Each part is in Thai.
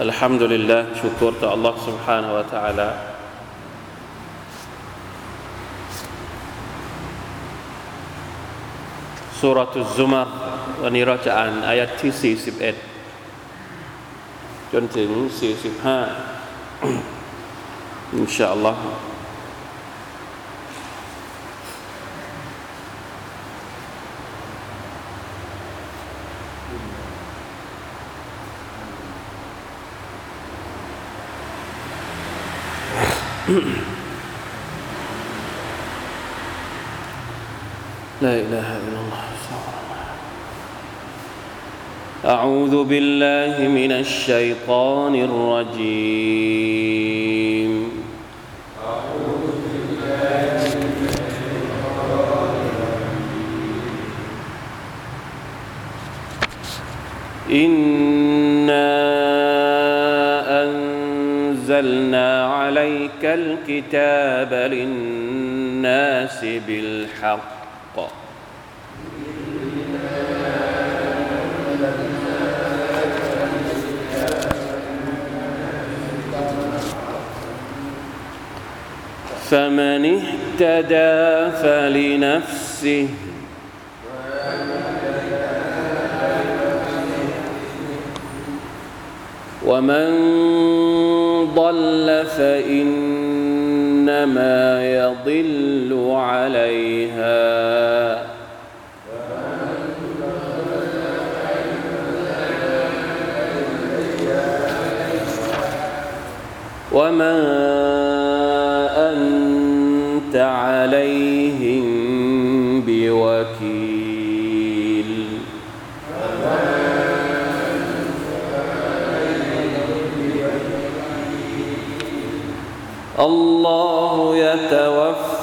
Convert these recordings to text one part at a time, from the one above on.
الحمد لله شكر الله سبحانه وتعالى สุรทุซุมารวันนี้เราจะอ่านอายัดที่ 41 จนถึง 45 อินชาอัลลอฮ์ لا إله إلا الله. أعوذ بالله من الشيطان الرجيم أعوذ بالله من إنا أنزلنا عليك الكتاب للناس بالحق. فمن اهتدى فلنفسه. ومن ضل فإنما يضل عليها.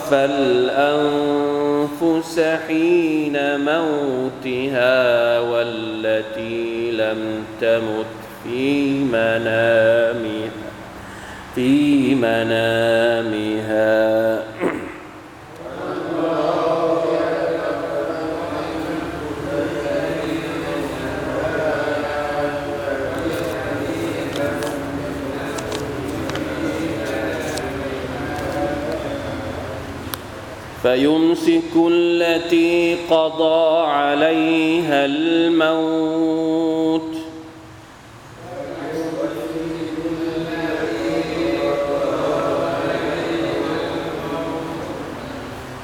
يتوفى الأنفس حين موتها والتي لم تمت في منامها في منامها. فيمسك التي قضى عليها الموت.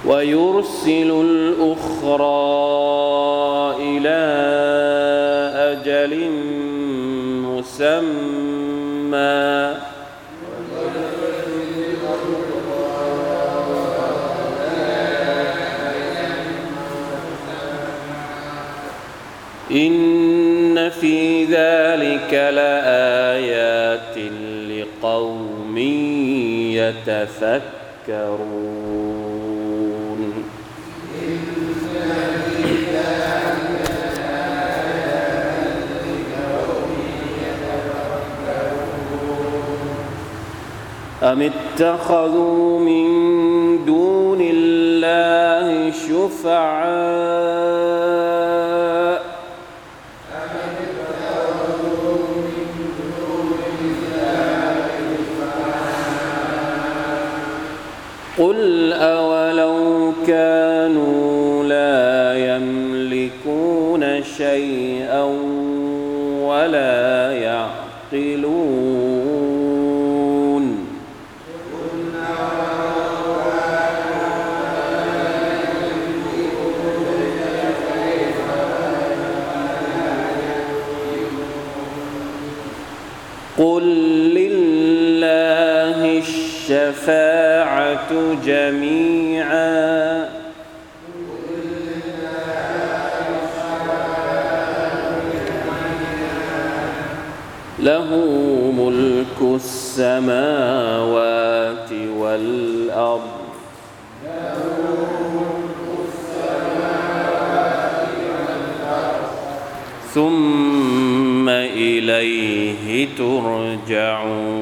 ويرسل الأخرى إلى أجل مسمى. إن في ذلك لآيات لقوم يتفكرون. أم اتخذوا من دون الله شفعاء؟ قل أولو كانوا شيئا ولا يعقلون. قل لله الشفاعة جميعا. له ملك السماوات والأرض. ثم إليه ترجعون.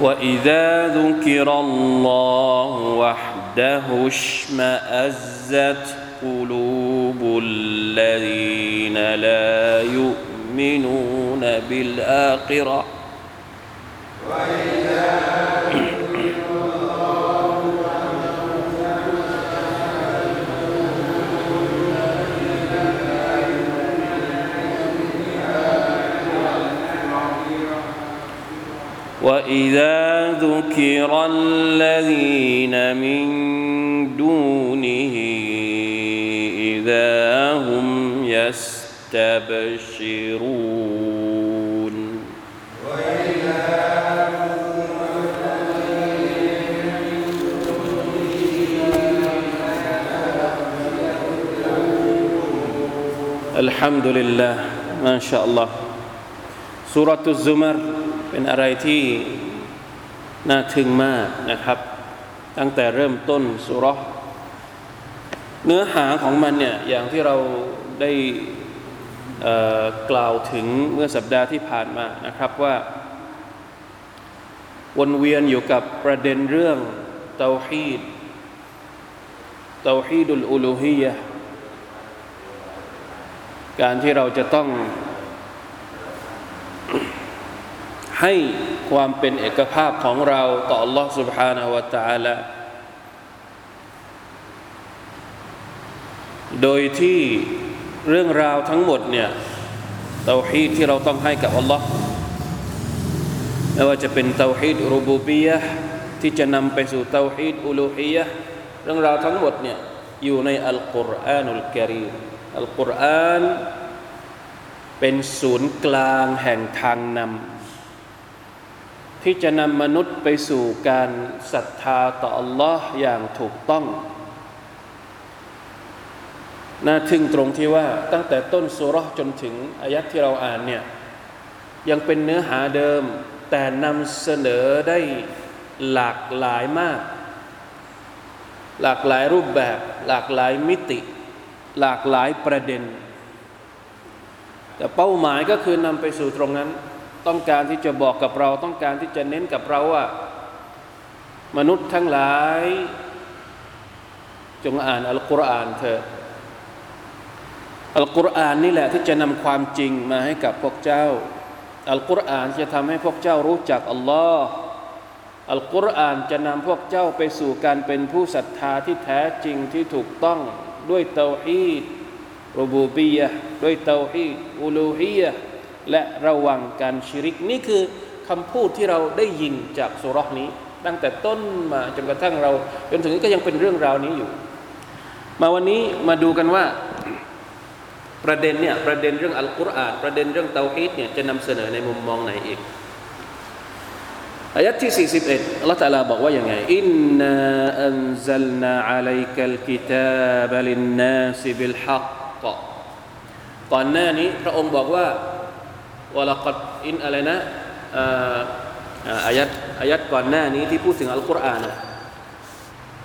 وإذا ذكر الله وحده اشمأزت قلوب الذين لا يؤمنون بالآخرة. وإذا ذكر الذين من دونه يستبشرون الحمد لله ما شاء الله سورة الزمر เป็นอะไรที่น่าทึ่งมากนะครับ ตั้งแต่เริ่มต้นสุรเนื้อหาของมันเนี่ยอย่างที่เราได้ กล่าวถึงเมื่อสัปดาห์ที่ผ่านมานะครับว่าวนเวียนอยู่กับประเด็นเรื่องเตาฮีดเตาฮีดุลอุลูฮียะการที่เราจะต้องให้ความเป็นเอกภาพของเราต่อ Allah سبحانه และ تعالى โดยที่ เรื่องราวทั้งหมดเนี่ยเตาฮีดที่เราต้องให้กับ Allah ไม่ว่าจะเป็นเตาฮีดรูบูบียะที่จะนำไปสู่เตาฮีดอุลูฮียะเรื่องราวทั้งหมดเนี่ยอยู่ในอัลกุรอานุลกิรีมอัลกุรอานเป็นศูนย์กลางแห่งทางนำที่จะนำมนุษย์ไปสู่การศรัทธาต่อ Allah อย่างถูกต้อง น่าทึ่งตรงที่ว่าตั้งแต่ต้นสุรจนถึงอายัดที่เราอ่านเนี่ยยังเป็นเนื้อหาเดิม แต่นำเสนอได้หลากหลายมาก หลากหลายรูปแบบ หลากหลายมิติ หลากหลายประเด็น แต่เป้าหมายก็คือนำไปสู่ตรงนั้น ต้องการที่จะบอกกับเราต้องการที่จะเน้นกับเราว่า มนุษย์ทั้งหลาย จงอ่านอัลกุรอานเถอะ อัลกุรอานนี่แหละที่จะนำความจริงมาให้กับพวกเจ้า อัลกุรอานจะทำให้พวกเจ้ารู้จักอัลลอฮ์อัลกุรอานจะนำพวกเจ้าไปสู่การเป็นผู้ศรัทธาที่แท้จริงที่ถูกต้องด้วยเตาฮีดรบูบียะด้วยเตาฮีดอูลูฮียะและระวังการชิริก นี่คือคำพูดที่เราได้ยินจากสุรษนี้ ตั้งแต่ต้นมาจนกระทั่งเรา จนถึงนี้ก็ยังเป็นเรื่องราวนี้อยู่ มาวันนี้มาดูกันว่า ประเด็นเนี่ยประเด็นเรื่องอัลกุรอานประเด็นเรื่องเตาฮีดเนี่ยจะนำเสนอในมุมมองไหนอีกอายัดที่ 41อัลลอฮฺตะลาบอกว่าอย่างไงอินนาอันซัลนาอะลัยกัลกิตาบลินนาสบิลฮักก่อนหน้านี้พระองค์บอกว่าวลกัดอินอะไรนะอายัดอายัดก่อนหน้านี้ที่พูดถึงอัลกุรอาน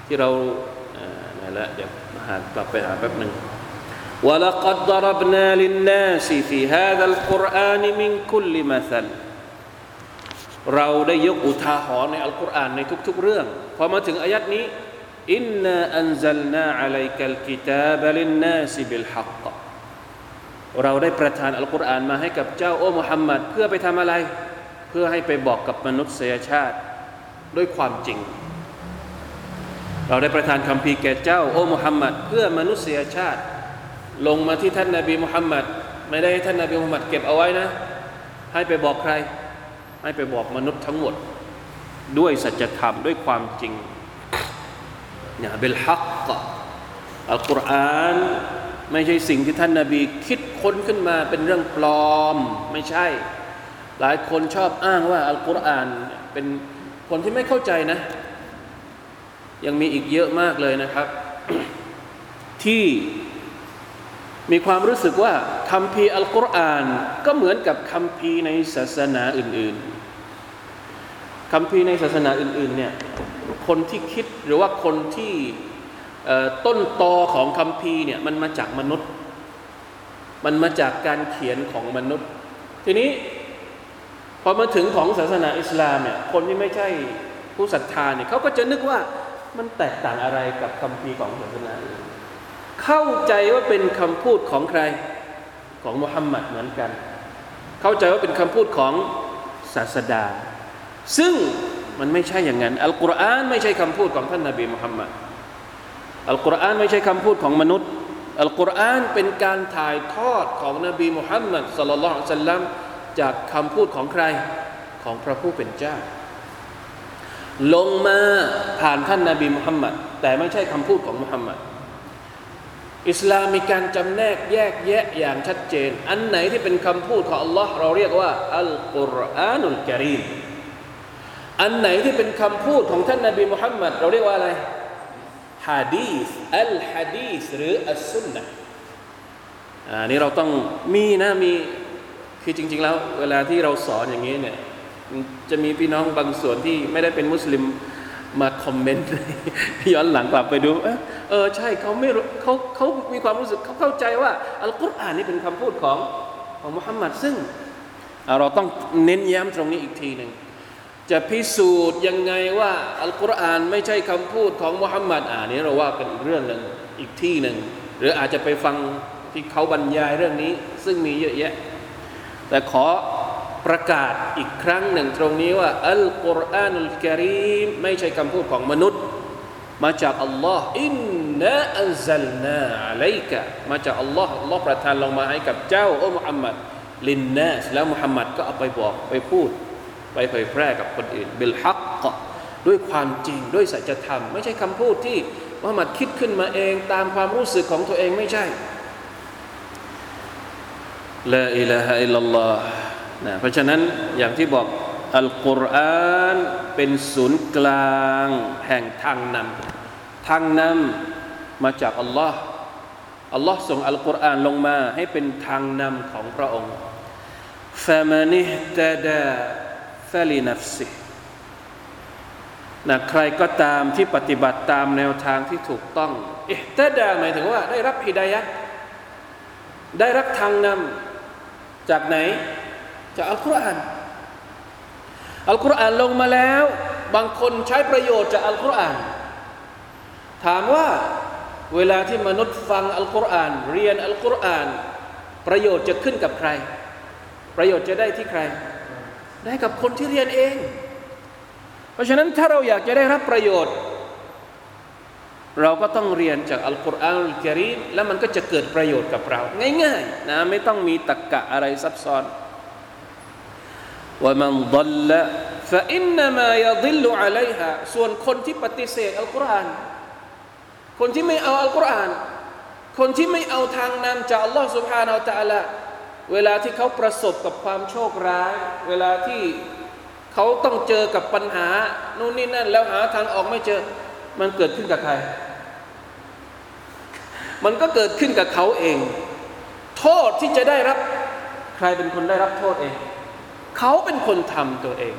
ที่เรานี่แหละเดี๋ยวหากลับไปหาแป๊บหนึ่ง ولقد ضربنا للناس في هذا القرآن من كل مثل เราได้ยกอุทาหรณ์ในอัลกุรอานในทุกๆเรื่องพอมาถึงอายัดนี้อินนาอันซัลนาอะลัยกัลกิตาบลินนาสบิลฮักเราได้ประทานอัลกุรอานมาให้กับเจ้าโอ้มุฮัมมัดเพื่อไปทำอะไร เพื่อให้ไปบอกกับมนุษยชาติด้วยความจริง เราได้ประทานคำพีร์แก่เจ้า โอ้มุฮัมมัดเพื่อมนุษยชาติ ลงมาที่ท่านนาบีมุฮัมมัดไม่ได้ให้ท่านนาบีมุฮัมมัดเก็บเอาไว้นะ ให้ไปบอกใคร ให้ไปบอกมนุษย์ทั้งหมด ด้วยสัจธรรมด้วยความจริงอย่าเบลฮักกอัลกุรอานไม่ใช่สิ่งที่ท่านนาบีคิดค้นขึ้นมาเป็นเรื่องปลอม ไม่ใช่ หลายคนชอบอ้างว่าอัลกุรอานเป็นคนที่ไม่เข้าใจนะ ยังมีอีกเยอะมากเลยนะครับ ที่ มีความรู้สึกว่าคำพีอัลกุรอานก็เหมือนกับคำพีในศาสนาอื่น ๆคำพีในศาสนาอื่น ๆ เนี่ย คนที่คิดหรือว่าคนที่ต้นตอของคำพีเนี่ยมันมาจากมนุษย์ มันมาจากการเขียนของมนุษย์ ทีนี้พอมาถึงของศาสนาอิสลามเนี่ยคนที่ไม่ใช่ผู้ศรัทธาเนี่ยเขาก็จะนึกว่ามันแตกต่างอะไรกับคำพีของศาสนาอื่น เข้าใจว่าเป็นคำพูดของใครของมุฮัมมัดเหมือนกัน เข้าใจว่าเป็นคำพูดของศาสดา ซึ่งมันไม่ใช่อย่างนั้น อัลกุรอานไม่ใช่คำพูดของท่านนาบีมุฮัมมัดอัลกุรอานไม่ใช่คำพูดของมนุษย์ อัลกุรอานเป็นการถ่ายทอดของนบีมุฮัมมัดสลลัลลสัลลัมจากคำพูดของใครของพระผู้เป็นเจ้า ลงมาผ่านท่านนาบีมุฮัมมัดแต่ไม่ใช่คำพูดของมุฮัมมัด อิสลามมีการจำแนกแยกแยะอย่างชัดเจน อันไหนที่เป็นคำพูดของ Allah เราเรียกว่าอัลกุรอานุลกิริมอันไหนที่เป็นคำพูดของท่านนาบีมุฮัมมัดเราเรียกว่าอะไรฮะดีสอัลฮะดีสหรืออัลสุนนะอันนี้เราต้องมีนะมีคือจริง ๆ แล้ว เวลาที่เราสอนอย่างนี้เนี่ยจะมีพี่น้องบางส่วนที่ไม่ได้เป็นมุสลิม มาคอมเมนต์ย้อนหลังกลับไปดู เออใช่เขาไม่เขาเขามีความรู้สึกเขาเข้าใจว่าอัลกุรอานนี่เป็นคำพูดของของมุฮัมมัดซึ่ง เราต้องเน้นย้ำตรงนี้อีกทีหนึ่งจะพิสูจน์ยังไงว่าอัลกุรอานไม่ใช่คำพูดของมุฮัมมัดอ่านี้เราว่ากันอีกเรื่องหนึ่งอีกที่หนึ่งหรืออาจจะไปฟังที่เขาบรรยายเรื่องนี้ ซึ่งมีเยอะแยะ แต่ขอ ประกาศอีกครั้งหนึ่งตรงนี้ว่าอัลกุรอานุลกิริมไม่ใช่คำพูดของมนุษย์ มาจากอัลลอฮ์อินนาอัลซัลนาอะลัยกะมาจากอัลลอฮ์อัลลอฮ์ประทานลงมาให้กับเจ้าโอ้มุฮัมมัดลินนัสแล้วมุฮัมมัดก็เอาไปบอกไปพูด ไปเผยแพร่กับคนอื่นบิลฮักกด้วยความจริงด้วยสัจธรรม ไม่ใช่คำพูดที่มุฮัมมัดคิดขึ้นมาเองตามความรู้สึกของตัวเองไม่ใช่ลาอิลาฮะอิลลัลลอฮ์ นะเพราะฉะนั้นอย่างที่บอกอัลกุรอานเป็นศูนย์กลางแห่งทางนำทางนำมาจากอัลลอฮ์อัลลอฮ์ส่งอัลกุรอานลงมาให้เป็นทางนำของพระองค์ฟามานิฮตาดาฟาลินัฟซินะใครก็ตามที่ปฏิบัติตามแนวทางที่ถูกต้องอิฮตาดาหมายถึงว่าได้รับฮิดายะได้รับทางนำจากไหน จากอัลกุรอานอัลกุรอานลงมาแล้ว บางคนใช้ประโยชน์จากอัลกุรอาน ถามว่าเวลาที่มนุษย์ฟังอัลกุรอาน เรียนอัลกุรอาน ประโยชน์จะขึ้นกับใคร ประโยชน์จะได้ที่ใคร ได้กับคนที่เรียนเอง เพราะฉะนั้นถ้าเราอยากจะได้รับประโยชน์ เราก็ต้องเรียนจากอัลกุรอานอัลกิริมแล้วมันก็จะเกิดประโยชน์กับเรา ง่ายๆนะไม่ต้องมีตรกกะอะไรซับซ้อน ว่ามันดัลละฟะอินนามายดิลลุอะลัยฮะส่วนคนที่ปฏิเสธอัลกุรอานคนที่ไม่เอาอัลกุรอาน คนที่ไม่เอาทางนำจากอัลลอฮ์สุบฮานาอัลตะละเวลาที่เขาประสบกับความโชคร้าย เวลาที่เขาต้องเจอกับปัญหานู่นนี่นั่น แล้วหาทางออกไม่เจอ มันเกิดขึ้นกับใคร มันก็เกิดขึ้นกับเขาเอง โทษที่จะได้รับ ใครเป็นคนได้รับโทษเอง เขาเป็นคนทำตัวเอง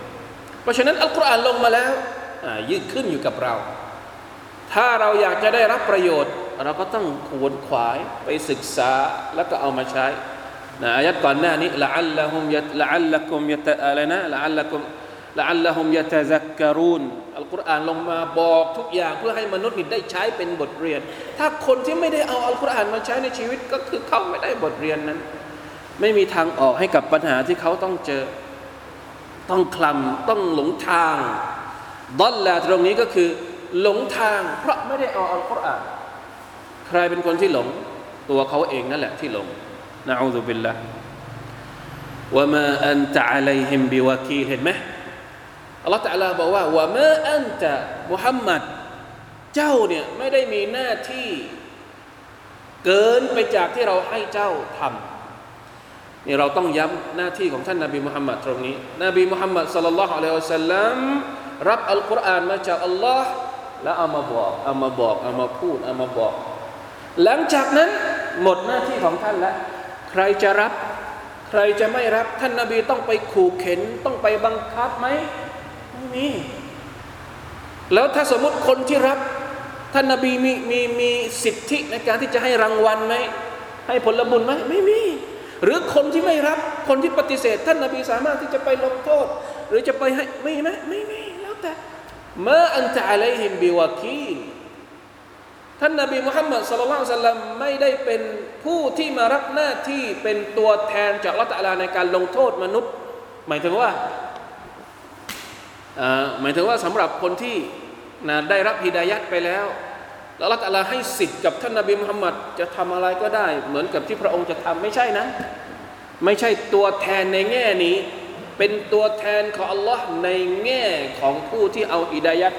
เพราะฉะนั้นอัลกุรอานลงมาแล้วยืดขึ้นอยู่กับเรา ถ้าเราอยากจะได้รับประโยชน์ เราก็ต้องขวนขวายไปศึกษาแล้วก็เอามาใช้นะอายัดก่อนหน้านี้ละอัลละฮุมยะละอัลละกุมยะอะไรนะละอัลละกุมละอัลละฮุมยะตะซักการูนอัลกุรอานลงมาบอกทุกอย่างเพื่อให้มนุษย์ได้ใช้เป็นบทเรียน ถ้าคนที่ไม่ได้เอาอัลกุรอานมาใช้ในชีวิตก็คือเขาไม่ได้บทเรียนนั้น ไม่มีทางออกให้กับปัญหาที่เขาต้องเจอ ต้องคลำต้องหลงทางดอลลาตรงนี้ก็คือหลงทาง เพราะไม่ได้เอาอัลกุรอานใครเป็นคนที่หลง ตัวเขาเองนั่นแหละที่หลงนะอูซุบิลละว่ามาอันตะอะลัยฮิมบิวาคีเห็นไหมอัลลอฮฺตะลาบอกว่าว่ามาอันตะมุฮัมมัดเจ้าเนี่ยไม่ได้มีหน้าที่ เกินไปจากที่เราให้เจ้าทำ นี่เราต้องย้ำหน้าที่ของท่านนาบีมุฮัมมัดตรงนี้ นบีมุฮัมมัดสัลลัลลอฮุอะลัยฮิวสัลลัมรับอัลกุรอานมาจากอัลลอฮ์แล้วเอามาบอกเอามาบอกเอามาพูดเอามาบอก หลังจากนั้นหมดหน้าที่ของท่านแล้วใครจะรับ ใครจะไม่รับ ท่านนาบีต้องไปขู่เข็น ต้องไปบังคับไหมไม่มีแล้วถ้าสมมติคนที่รับ ท่านนาบีมีมีมีสิทธิในการที่จะให้รางวัลไหมให้ผลบุญไหมไม่มี หรือคนที่ไม่รับคนที่ปฏิเสธ ท่านนาบีสามารถที่จะไปลงโทษ หรือจะไปให้ไม่ไหมไม่ไมีแล้วแต่มาอันจะอะไรหิมบิวาคีท่านนาบีมุฮัมมัดสุลลัลสัลลัมไม่ได้เป็นผู้ที่มารับหน้าที่เป็นตัวแทนจากละตัลลาในการลงโทษมนุษย์ หมายถึงว่าหมายถึงว่าสำหรับคนที่นะได้รับฮิดายัดไปแล้ว แล้วละตัลาให้สิทธิ์กับท่านนาบีมุฮัมมัดจะทำอะไรก็ได้ เหมือนกับที่พระองค์จะทำไม่ใช่นะ ไม่ใช่ตัวแทนในแง่นี้ เป็นตัวแทนของอัลลอฮ์ในแง่ของผู้ที่เอาฮิดายัด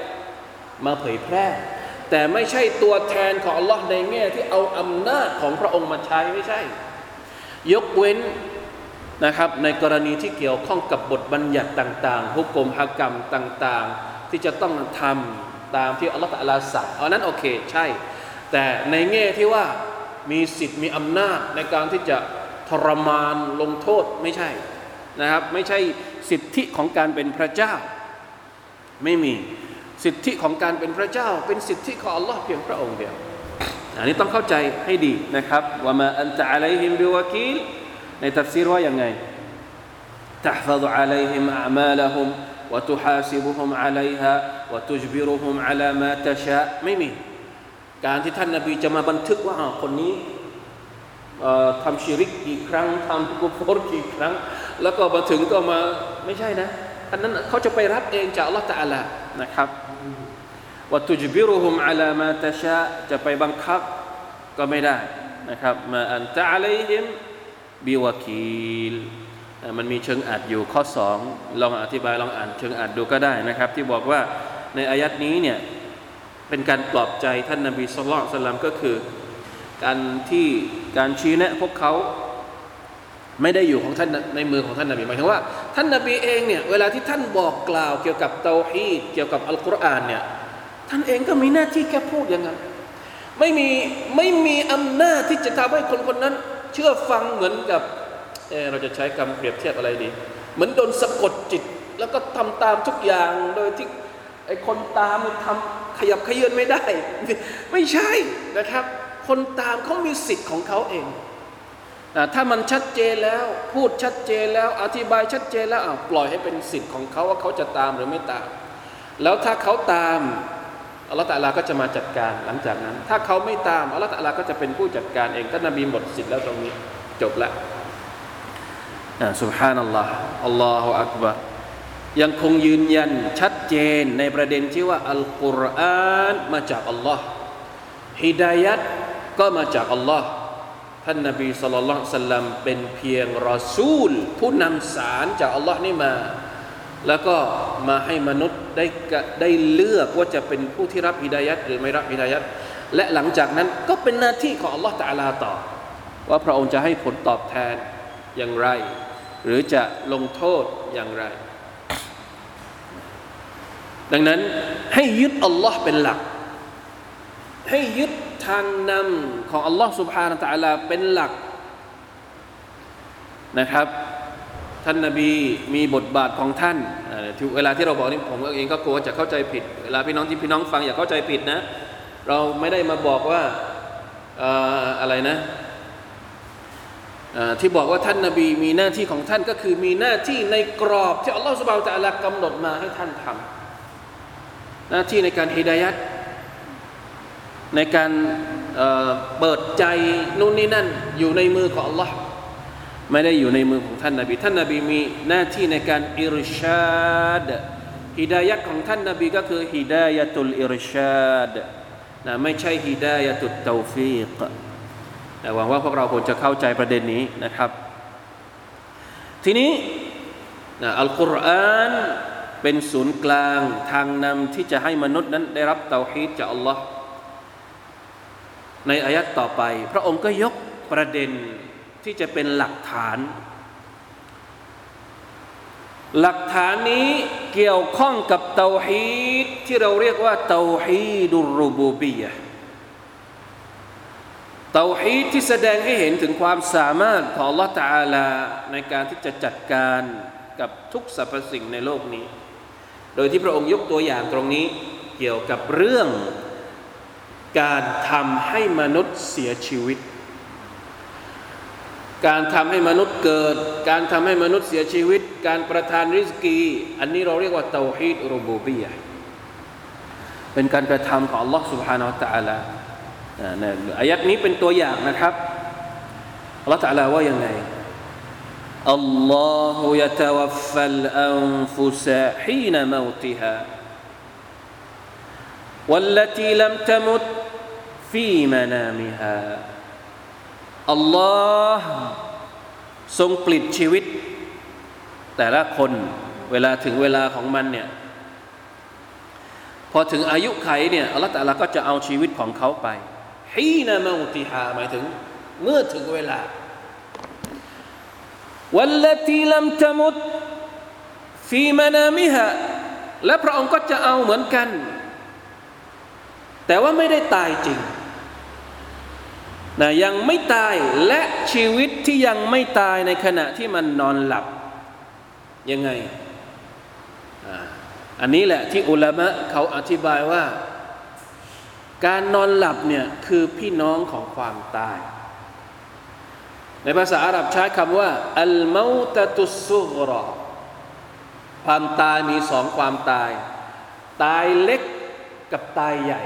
มาเผยแพร่ แต่ไม่ใช่ตัวแทนของอัลลอฮ์ในแง่ที่เอาอำนาจของพระองค์มาใช้ไม่ใช่ ยกเว้นนะครับในกรณีที่เกี่ยวข้องกับบทบัญญัติต่าง ๆ หุกกลมหกรรมต่าง ๆ ที่จะต้องทำ ตามที่อัลลอฮฺตะลาสั่งอันนั้นโอเคใช่ แต่ในแง่ที่ว่ามีสิทธิ์มีอำนาจในการที่จะทรมานลงโทษไม่ใช่นะครับไม่ใช่สิทธิของการเป็นพระเจ้าไม่มีสิทธิของการเป็นพระเจ้า เป็นสิทธิของอัลลอฮ์เพียงพระองค์เดียว อันนี้ต้องเข้าใจให้ดีนะครับว่ามาอันตะอะไรฮิมบิวากีลในตัฟซีรว่ายังไง تحفظ عليهم أعمالهم وتحاسبهم عليها وتجبرهم على ما تشاء ไม่มี การที่ท่านนาบีจะมาบันทึกว่าคนนี้ทำชิริกกี่ครั้งทำกุฟรกี่ครั้ง แล้วก็มาถึงก็มาไม่ใช่นะอันนั้นเขาจะไปรับเองจากอัลลอฮฺตะอาลานะครับว่าตุจบิรุฮุมอัลามาตชาจะไปบังคับก็ไม่ได้นะครับมาอันตะอะลัยฮิมบิวกีล มันมีเชิงอัดอยู่ข้อสองลองอธิบายลองอ่านเชิงอัดดูก็ได้นะครับ ที่บอกว่าในอายัดนี้เนี่ยเป็นการปลอบใจท่านนาบีสุลต่านก็คือ การที่การชี้แนะพวกเขาไม่ได้อยู่ของท่านในมือของท่านนาบีหมายถึงว่า ท่านนาบีเองเนี่ยเวลาที่ท่านบอกกล่าวเกี่ยวกับเตาฮีดเกี่ยวกับอัลกุรอานเนี่ยท่านเองก็มีหน้าที่แค่พูดอย่างนั้นไม่มีไม่มีอำนาจที่จะทำให้คนคนนั้น เชื่อฟังเหมือนกับ เออเราจะใช้คำเปรียบเทียบอะไรดี เหมือนโดนสะกดจิต แล้วก็ทำตามทุกอย่างโดยที่ไอ้คนตามมันทำขยับขยื่นไม่ได้ ไม่ใช่นะครับ คนตามเขามีสิทธิ์ของเขาเองถ้ามันชัดเจนแล้วพูดชัดเจนแล้วอธิบายชัดเจนแล้วปล่อยให้เป็นสิทธิ์ของเขาว่าเขาจะตามหรือไม่ตาม แล้วถ้าเขาตามอัลลอฮฺตะลาก็จะมาจัดการหลังจากนั้น ถ้าเขาไม่ตามอัลลอฮฺตะลาก็จะเป็นผู้จัดการเองท่านนบีหมดสิทธิ์แล้วตรงนี้จบละ สุบฮานัลลอฮ์อัลลอฮฺอักบะยังคงยืนยันชัดเจนในประเด็นที่ว่าอัลกุรอานมาจากอัลลอฮ์ฮิดายัดก็มาจากอัลลอฮ์ท่านนบีสุลต่านสัลลัมเป็นเพียงรอซูล ผู้นำสารจากอัลลอฮ์นี่มา แล้วก็มาให้มนุษย์ได้ได้เลือกว่าจะเป็นผู้ที่รับฮิดายัดหรือไม่รับฮิดายัดและหลังจากนั้นก็เป็นหน้าที่ของอัลลอฮ์ตาลาต่อ ว่าพระองค์จะให้ผลตอบแทนอย่างไร หรือจะลงโทษอย่างไร ดังนั้นให้ยึดอัลลอฮ์เป็นหลัก ให้ยึดทางนำของอัลลอฮ์สุบฮานาตะลาเป็นหลักนะครับ ท่านนาบีมีบทบาทของท่านเวลาที่เราบอกนี่ผมเองก็กลัวจะเข้าใจผิด เวลาพี่น้องที่พี่น้องฟังอย่าเข้าใจผิดนะ เราไม่ได้มาบอกว่าอะไรนะ ที่บอกว่าท่านนาบีมีหน้าที่ของท่านก็คือมีหน้าที่ในกรอบที่อัลลอฮฺสุบานตะลากำหนดมาให้ท่านทำหน้าที่ในการฮิดายัดในการเปิดใจนู่นนี่นั่นอยู่ในมือของ Allah ไม่ได้อยู่ในมือของท่านนาบี ท่านนาบีมีหน้าที่ในการอิรชาดฮิดายะของท่านนบีก็คือฮิดายะตุลอิรชาดนะไม่ใช่ฮิดายะตุตเตาฟีก หวังว่าพวกเราคงจะเข้าใจประเด็นนี้นะครับ ทีนี้อัลกุรอานเป็นศูนย์กลางทางนำที่จะให้มนุษย์นั้นได้รับเตาฮีดจากอัลลอฮ์ในอายัดต่อไป พระองค์ก็ยกประเด็นที่จะเป็นหลักฐาน หลักฐานนี้เกี่ยวข้องกับเตาฮีดที่เราเรียกว่าเตาฮีดุรูบูบียะ เตาฮีดที่แสดงให้เห็นถึงความสามารถของ Allah Taala ในการที่จะจัดการกับทุกสรรพสิ่งในโลกนี้ โดยที่พระองค์ยกตัวอย่างตรงนี้เกี่ยวกับเรื่องการทำให้มนุษย์เสียชีวิต การทำให้มนุษย์เกิด การทำให้มนุษย์เสียชีวิต การประทานริสกี อันนี้เราเรียกว่าเตาฮีดรูบูบียะเป็นการกระทำของ Allah سبحانه และ تعالى ในอายัดนี้เป็นตัวอย่างนะครับ Allah تعالى ว่ายังไง الله يتوفى الأنفس حين موتها والتي لم تمت في منامها อัลลอฮ์ทรงปลิดชีวิต แต่ละคนเวลาถึงเวลาของมันเนี่ย พอถึงอายุไขเนี่ยอัลลอฮ์แต่ละก็จะเอาชีวิตของเขาไป ฮีนามาอุติฮาหมายถึง เมื่อถึงเวลาวัลลตีลัมตมุตฟีมานามิฮะและพระองค์ก็จะเอาเหมือนกัน แต่ว่าไม่ได้ตายจริงนะยังไม่ตายและชีวิตที่ยังไม่ตายในขณะที่มันนอนหลับ ยังไง อันนี้แหละที่อุลามะเขาอธิบายว่า การนอนหลับเนี่ยคือพี่น้องของความตาย ในภาษาอาหรับใช้คำว่าอัลมาตตุสุกรอความตายมีสองความตาย ตายเล็กกับตายใหญ่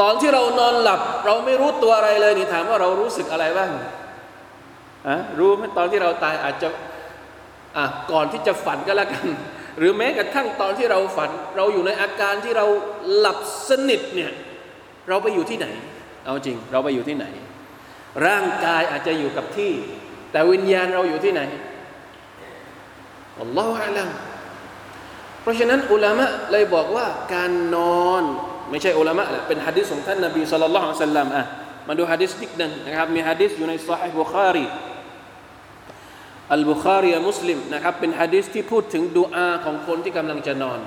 ตอนที่เรานอนหลับ เราไม่รู้ตัวอะไรเลยนี่ถามว่าเรารู้สึกอะไรบ้างอะรู้ไหมตอนที่เราตายอาจจะอะก่อนที่จะฝันก็แล้วกัน หรือแม้กระทั่งตอนที่เราฝัน เราอยู่ในอาการที่เราหลับสนิทเนี่ยเราไปอยู่ที่ไหน เอาจริง เราไปอยู่ที่ไหน ร่างกายอาจจะอยู่กับที่ แต่วิญญาณเราอยู่ที่ไหนอัลลอฮฺอาลัมเพราะฉะนั้นอุลามะเลยบอกว่าการนอน ไม่ใช่อุลามะแหละเป็นฮะดิษของท่านนบีสุลต่านละฮ์สัลลัมอะมาดูฮะดิษนิดหนึ่งนะครับมีฮะดิษอยู่ในซอฮีบุคารี อัลบุคารีมุสลิมนะครับเป็นฮะดิษที่พูดถึงดูอาของคนที่กำลังจะนอน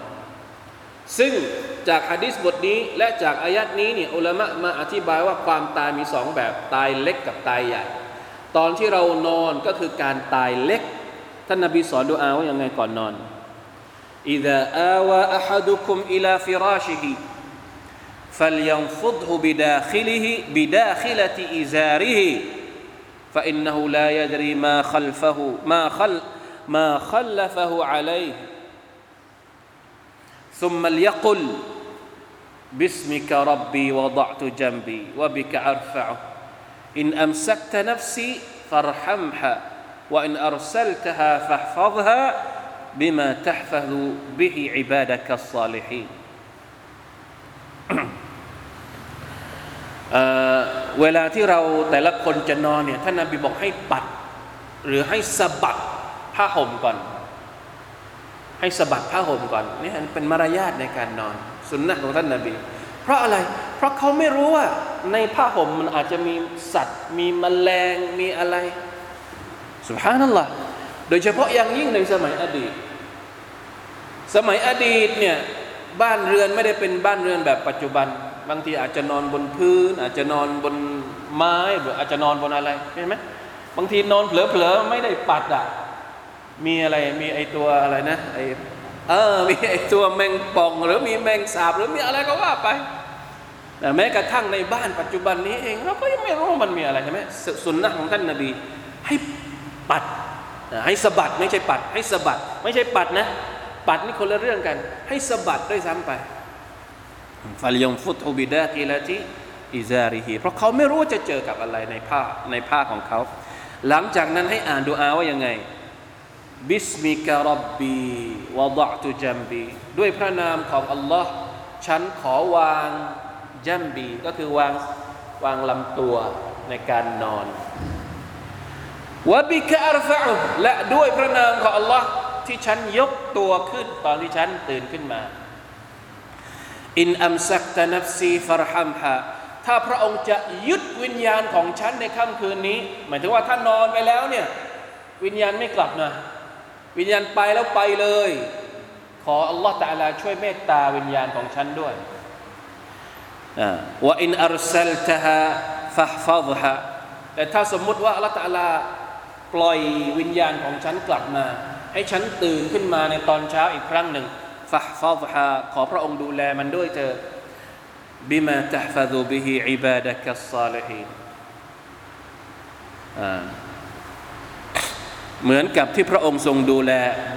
ซึ่งจากฮะดิษบทนี้และจากอายัดนี้เนี่ยอุลามะมาอธิบายว่าความตายมีสองแบบตายเล็กกับตายใหญ่ ตอนที่เรานอนก็คือการตายเล็ก ท่านนบีสอนดูอาว่ายังไงก่อนนอนอิดะอาวะอัฮดุคุมอิลาฟิราชิฮิฟัลยันฟุดฮุบิดาคิลิฮิดาคิลติอิซาริ فإنه لا يدري ما خلفه ما خل ما خلفه عليه. ثم ليقل باسمك ربي وضعت جنبي وبك أرفعه. إن أمسكت نفسي فارحمها وإن أرسلتها فاحفظها بما تحفظ به عبادك الصالحين. เวลาที่เราแต่ละคนจะนอนเนี่ยท่านนบีบอกให้ปัด หรือให้สะบัดผ้าห่มก่อน ให้สะบัดผ้าห่มก่อนนี่เป็นมารยาทในการนอน สุนนะของท่านนบี เพราะอะไร เพราะเขาไม่รู้ว่าในผ้าห่มมันอาจจะมีสัตว์ มีแมลงมีอะไรสุภานัลลอฮ์โดยเฉพาะอย่างยิ่งในสมัยอดีต สมัยอดีตเนี่ยบ้านเรือนไม่ได้เป็นบ้านเรือนแบบปัจจุบัน บางทีอาจจะนอนบนพื้น อาจจะนอนบนไม้หรืออาจจะนอนบนอะไรเห็นไหมบางทีนอนเผลอๆไม่ได้ปัดอะมีอะไรมีไอตัวอะไรนะไอเออมีไอตัวแมงป่อง หรือมีแมงสาบหรือมีอะไรก็ว่าไปแต่แม้กระทั่งในบ้านปัจจุบันนี้เอง เราก็ยังไม่รู้มันมีอะไรใช่ไหมสุนนะของท่านนบี ให้ปัดให้สะบัดไม่ใช่ปัด ให้สะบัด ไม่ใช่ปัดนะ ปัดนี่คนละเรื่องกัน ให้สะบัดด้วยซ้ำไป ฟัลยงฟุตอุบิดากิลาติอิซาริฮีเพราะเขาไม่รู้จะเจอกับอะไรในผ้าในผ้าของเขา หลังจากนั้นให้อ่านดูอาว่ายังไงบิสมิกะรับบีวะดะตุจัมบีด้วยพระนามของอัลลอฮ์ฉันขอวางجنبي ก็คือวางวางลำตัวในการนอนوبك أرفعهและด้วยพระนามของอัลลอฮ์ที่ฉันยกตัวขึ้นตอนที่ฉันตื่นขึ้นมา إن أمسكت نفسي فارحمهاถ้าพระองค์จะยึดวิญญาณของฉันในค่ำคืนนี้ หมายถึงว่าถ้านอนไปแล้วเนี่ย วิญญาณไม่กลับนะ วิญญาณไปแล้วไปเลย ขออัลลอฮฺตะลาช่วยเมตตาวิญญาณของฉันด้วยว่าอินอัลซัลตฮะฟะฟัดฮะแต่ถ้าสมมุติว่าอัลลอฮฺตะลาปล่อยวิญญาณของฉันกลับมา ให้ฉันตื่นขึ้นมาในตอนเช้าอีกครั้งหนึ่ง ฟะฟัดฮะขอพระองค์ดูแลมันด้วยเถอะบิมาตะฟะดูบิฮิอิบาดะกัสซาลิฮีนเหมือนกับที่พระองค์ทรงดูแล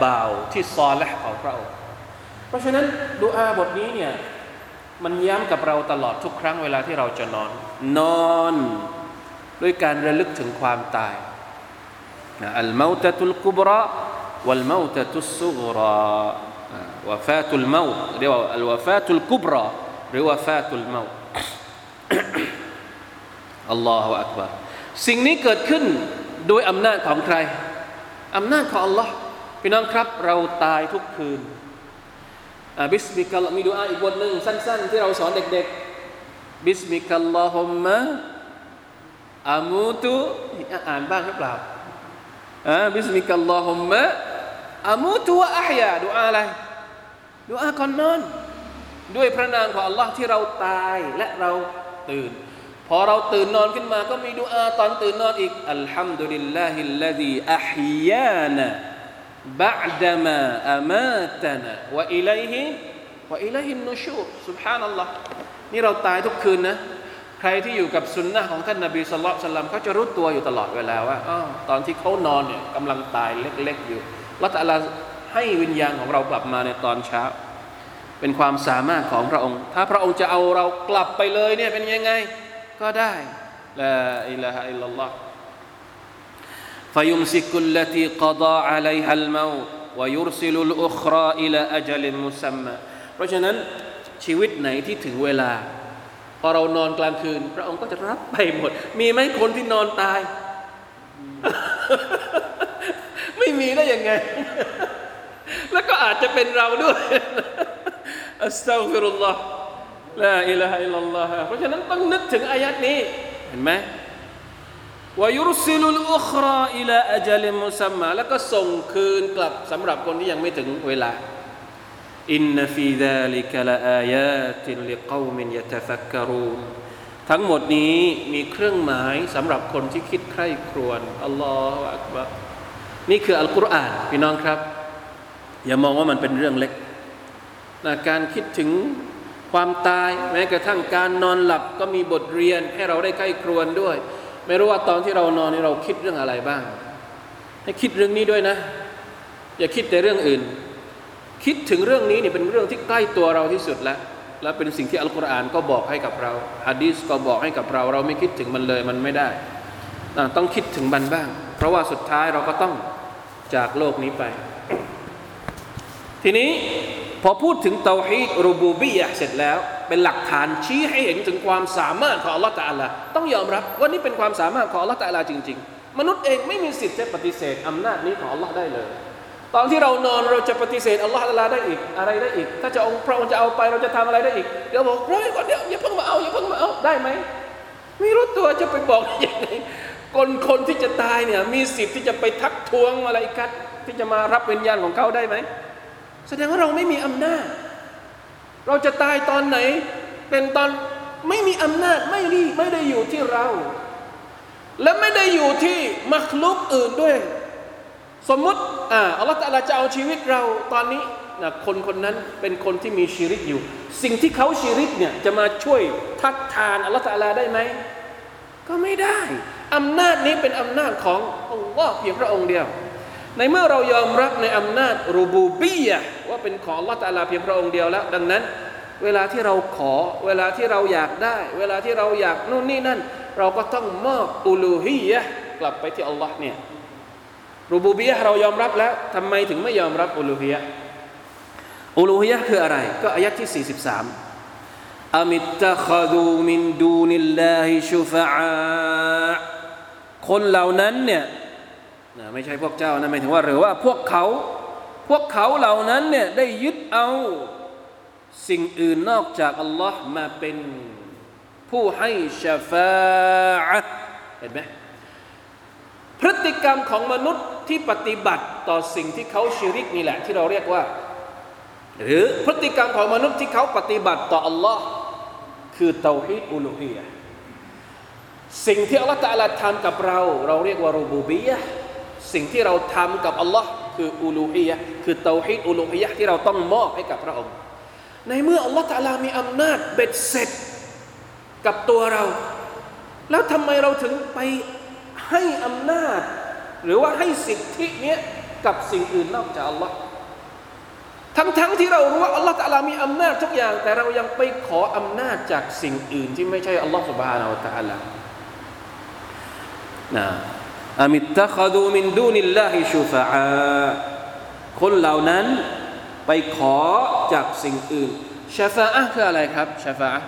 บ่าวที่ซอและของพระองค์ เพราะฉะนั้นดูอาบทนี้เนี่ยมันย้ำกับเราตลอดทุกครั้งเวลาที่เราจะนอน นอนด้วยการระลึกถึงความตายอัลมาตตุลกุบราวัลมาตตุสซุกรา วะฟาตุลมาเรียกว่าอัลวะฟาตุลกุบราหรือวะฟาตุลมาالله أكبرสิ่งนี้เกิดขึ้นโดยอำนาจของใครอำนาจของ อัลลอฮ์ พี่น้องครับ เราตายทุกคืนباسمك มีดูอาอีกบทหนึ่งสั้น ๆ ที่เราสอนเด็กๆباسمك اللهم أموتอ่านบ้างหรือเปล่าباسمك اللهم أموت وأحياดูอาอะไร ดูอาก่อนนอน ด้วยพระนามของ Allah ที่เราตายและเราตื่น พอเราตื่นนอนขึ้นมาก็มีดูอาตอนตื่นนอนอีกอัลฮัมดุลิลลาฮิลลาดีอัฮยานะบะดะมาอามาตนะวะอิลัยฮิวะอิลัยฮินนุชูรสุบฮานัลลอฮ์นี่เราตายทุกคืนนะใครที่อยู่กับสุนนะของท่านนบีสุลต่านเขาจะรู้ตัวอยู่ตลอดเวลาว่าอตอนที่เขานอนเนี่ยกำลังตายเล็กๆอยู่ละตะลา ให้วิญญาณของเรากลับมาในตอนเช้า เป็นความสามารถของพระองค์ ถ้าพระองค์จะเอาเรากลับไปเลยเนี่ยเป็นยังไงก็ได้ลาอิลาฮะอิลลัลลอฮ์ فيمسك التي قضى عليها الموت ويرسل الأخرى إلى أجل مسمى เพราะฉะนั้นชีวิตไหนที่ถึงเวลา พอเรานอนกลางคืน พระองค์ก็จะรับไปหมด มีไหมคนที่นอนตาย ไม่มีได้ยังไง แล้วก็อาจจะเป็นเราด้วยأستغفر الله لا إله إلا الله เพราะฉะนั้นต้องนึกถึงอายัดนี้ เห็นไหมويرسل الأخرى إلى أجل مسمى แล้วก็ส่งคืนกลับสำหรับคนที่ยังไม่ถึงเวลาإن في ذلك لآيات لقوم يتفكرون ทั้งหมดนี้มีเครื่องหมายสำหรับคนที่คิดใคร่ครวญالله أكبرนี่คืออัลกุรอานพี่น้องครับ อย่ามองว่ามันเป็นเรื่องเล็กนะการคิดถึงความตายแม้กระทั่งการนอนหลับก็มีบทเรียนให้เราได้ใกล้ครวนด้วย ไม่รู้ว่าตอนที่เรานอนนี่เราคิดเรื่องอะไรบ้าง ให้คิดเรื่องนี้ด้วยนะ อย่าคิดแต่เรื่องอื่น คิดถึงเรื่องนี้นี่เป็นเรื่องที่ใกล้ตัวเราที่สุดแล้วและเป็นสิ่งที่อัลกุรอานก็บอกให้กับเราฮะดีสก็บอกให้กับเรา เราไม่คิดถึงมันเลยมันไม่ได้ ต้องคิดถึงมันบ้าง เพราะว่าสุดท้ายเราก็ต้องจากโลกนี้ไป ทีนี้พอพูดถึงเตาฮีดรูบูบียะเสร็จแล้ว เป็นหลักฐานชี้ให้เห็นถึงความสามารถของอัลลอฮฺตะอัลาต้องยอมรับว่านี่เป็นความสามารถของอัลลอฮฺตะอัลาจริง ๆ มนุษย์เองไม่มีสิทธิ์จะปฏิเสธอำนาจนี้ของอัลลอฮ์ได้เลย ตอนที่เรานอนเราจะปฏิเสธอัลลอฮฺตาลาได้อีกอะไรได้อีก ถ้าจะองค์พระองค์จะเอาไปเราจะทำอะไรได้อีกเดี๋ยวบอกรอก่อนเดี๋ยวอย่าเพิ่งมาเอาอย่าเพิ่งมาเอาได้ไหมไม่รู้ตัวจะไปบอกยังไงคนคนที่จะตายเนี่ยมีสิทธิ์ที่จะไปทักท้วงอะไรกันที่จะมารับวิญญาณของเขาได้ไหม แสดงว่าเราไม่มีอำนาจ เราจะตายตอนไหน เป็นตอนไม่มีอำนาจไม่ดีไม่ได้อยู่ที่เรา และไม่ได้อยู่ที่มักลุกอื่นด้วย สมมุติอ่าอัลลอฮฺจะเอาชีวิตเราตอนนี้นะคนคนนั้นเป็นคนที่มีชีริกอยู่ สิ่งที่เขาชีริกเนี่ยจะมาช่วยทัดทานอัลลอฮฺได้ไหมก็ไม่ได้อำนาจนี้เป็นอำนาจของอัลลอฮ์เพียงพระองค์เดียว ในเมื่อเรายอมรับในอำนาจรูบูบียะว่าเป็นของละตาลาเพียงพระองค์เดียวแล้ว ดังนั้น เวลาที่เราขอ เวลาที่เราอยากได้ เวลาที่เราอยากนู่นนี่นั่น เราก็ต้องมอบอุลูฮียะกลับไปที่อัลลอฮ์เนี่ยรูบูบียะเรายอมรับแล้วทำไมถึงไม่ยอมรับอุลูฮียะอุลูฮียะคืออะไร ก็อายะที่ 43อามิตตะคดูมินดูนิลลาฮิชุฟะอาคนเหล่านั้นเนี่ย ไม่ใช่พวกเจ้านะหมายถึงว่า หรือว่าพวกเขาพวกเขาเหล่านั้นเนี่ยได้ยึดเอาสิ่งอื่นนอกจากอัลลอฮ์มาเป็นผู้ให้ชาฟาเห็นไหมพฤติกรรมของมนุษย์ที่ปฏิบัติต่อสิ่งที่เขาชิริกนี่แหละ ที่เราเรียกว่า หรือพฤติกรรมของมนุษย์ที่เขาปฏิบัติต่ออัลลอฮ์คือเตาฮีดอุลูฮียสิ่งที่อัลลอฮ์ตะลาทำกับเรา เราเรียกว่ารูบูบียะ สิ่งที่เราทำกับอัลลอฮ์คืออุลูฮียะคือเตาฮีดอุลูฮียะที่เราต้องมอบให้กับพระองค์ ในเมื่ออัลลอฮ์ตะลามีอำนาจเบ็ดเสร็จกับตัวเรา แล้วทำไมเราถึงไปให้อำนาจ หรือว่าให้สิทธิเนี้ยกับสิ่งอื่นนอกจากอัลลอฮ์ทั้งๆทที่เรารู้ว่าอัลลอฮ์ตะลามีอำนาจทุกอย่าง แต่เรายังไปขออำนาจจากสิ่งอื่นที่ไม่ใช่อัลลอฮ์สุบฮานาอัลตะลานะ อามิตะคดูมินดูนิลลาฮิชูฟะอาคนเหล่านั้นไปขอจากสิ่งอื่นชาฟาอะคืออะไรครับชาฟาอะ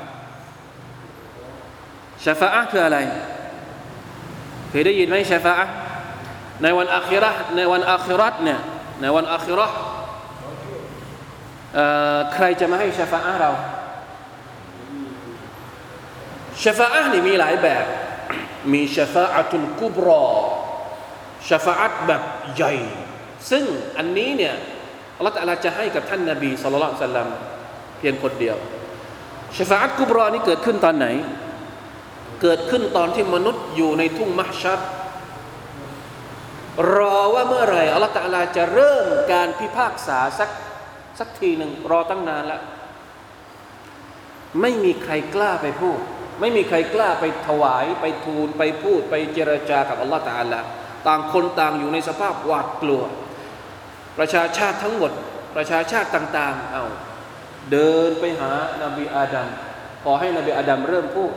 ชาฟาอะคืออะไร เคยได้ยินไหมชาฟาอะในวันอาคิรห์ในวันอาคิรัตเนี่ยในวันอาคิรห์ใครจะมาให้ชาฟาอะเราชาฟาอะนี่มีหลายแบบ มีชาฟาอะตุลกุบรอ ชฟาอะแบบใหญ่ ซึ่งอันนี้เนี่ยอัลลอฮฺจะให้กับท่านนาบีสุลต่านสัลลัมเพียงคนเดียวชฟาอะกุบรอนี่เกิดขึ้นตอนไหน เกิดขึ้นตอนที่มนุษย์อยู่ในทุ่งมัชชัดรอว่าเมื่อไหร่อัลลอฮฺจะเริ่มการพิพากษาสักสักทีหนึ่งรอตั้งนานแล้วไม่มีใครกล้าไปพูด ไม่มีใครกล้าไปถวาย ไปทูลไปพูดไปเจรจากับอัลลอฮฺตะลา ต่างคนต่างอยู่ในสภาพหวาดกลัว ประชาชาติทั้งหมด ประชาชาติต่างๆ เอาเดินไปหานาบีอาดัมขอให้นบีอาดัมเริ่มพูด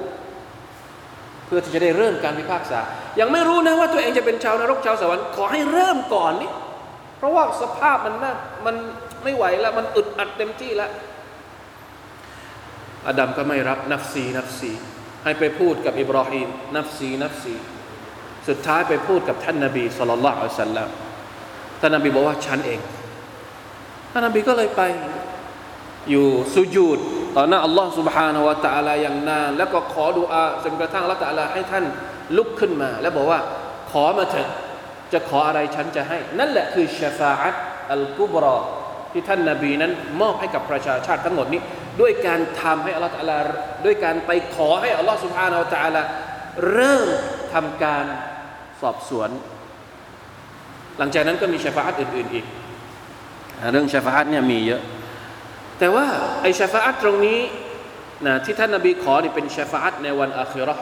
เพื่อที่จะได้เริ่มการพิพากษา ยังไม่รู้นะว่าตัวเองจะเป็นชาวนรกชาวสวรรค์ขอให้เริ่มก่อนนี่เพราะว่าสภาพมันน่ามันไม่ไหวแล้ว มันอึดอัดเต็มที่แล้วอาดัมก็ไม่รับนับซีนับซีให้ไปพูดกับอิบราฮิมนับซีนับซี สุดท้ายไปพูดกับท่านนาบีสุลต่านละอัลสัลลัมท่านนาบีบอกว่าฉันเอง ท่านนาบีก็เลยไป อยู่สุญูดต่อหน้าอัลลอฮ์ سبحانه และ تعالى อย่างนานแล้วก็ขอดุอาจนกระทั่งละตะลาให้ท่านลุกขึ้นมา แล้วบอกว่า ขอมาเถิดจะขออะไรฉันจะให้ นั่นแหละคือชาฟาอัตอัลกุบรอที่ท่านนาบีนั้น มอบให้กับประชาชาติทั้งหมดนี้ ด้วยการทำให้อัลลอฮ์ตะลาด้วยการไปขอให้อัลลอฮ์ سبحانه และ تعالى เริ่มทำการส อบสวน หลังจากนั้นก็มีชาฟาอัตอื่น ๆอีก เรื่องชาฟาอัตเนี่ยมีเยอะ แต่ว่าไอชาฟาอัตตรงนี้นะที่ท่านนาบีขอนี่เป็นชาฟาอัตในวันอาคิรอ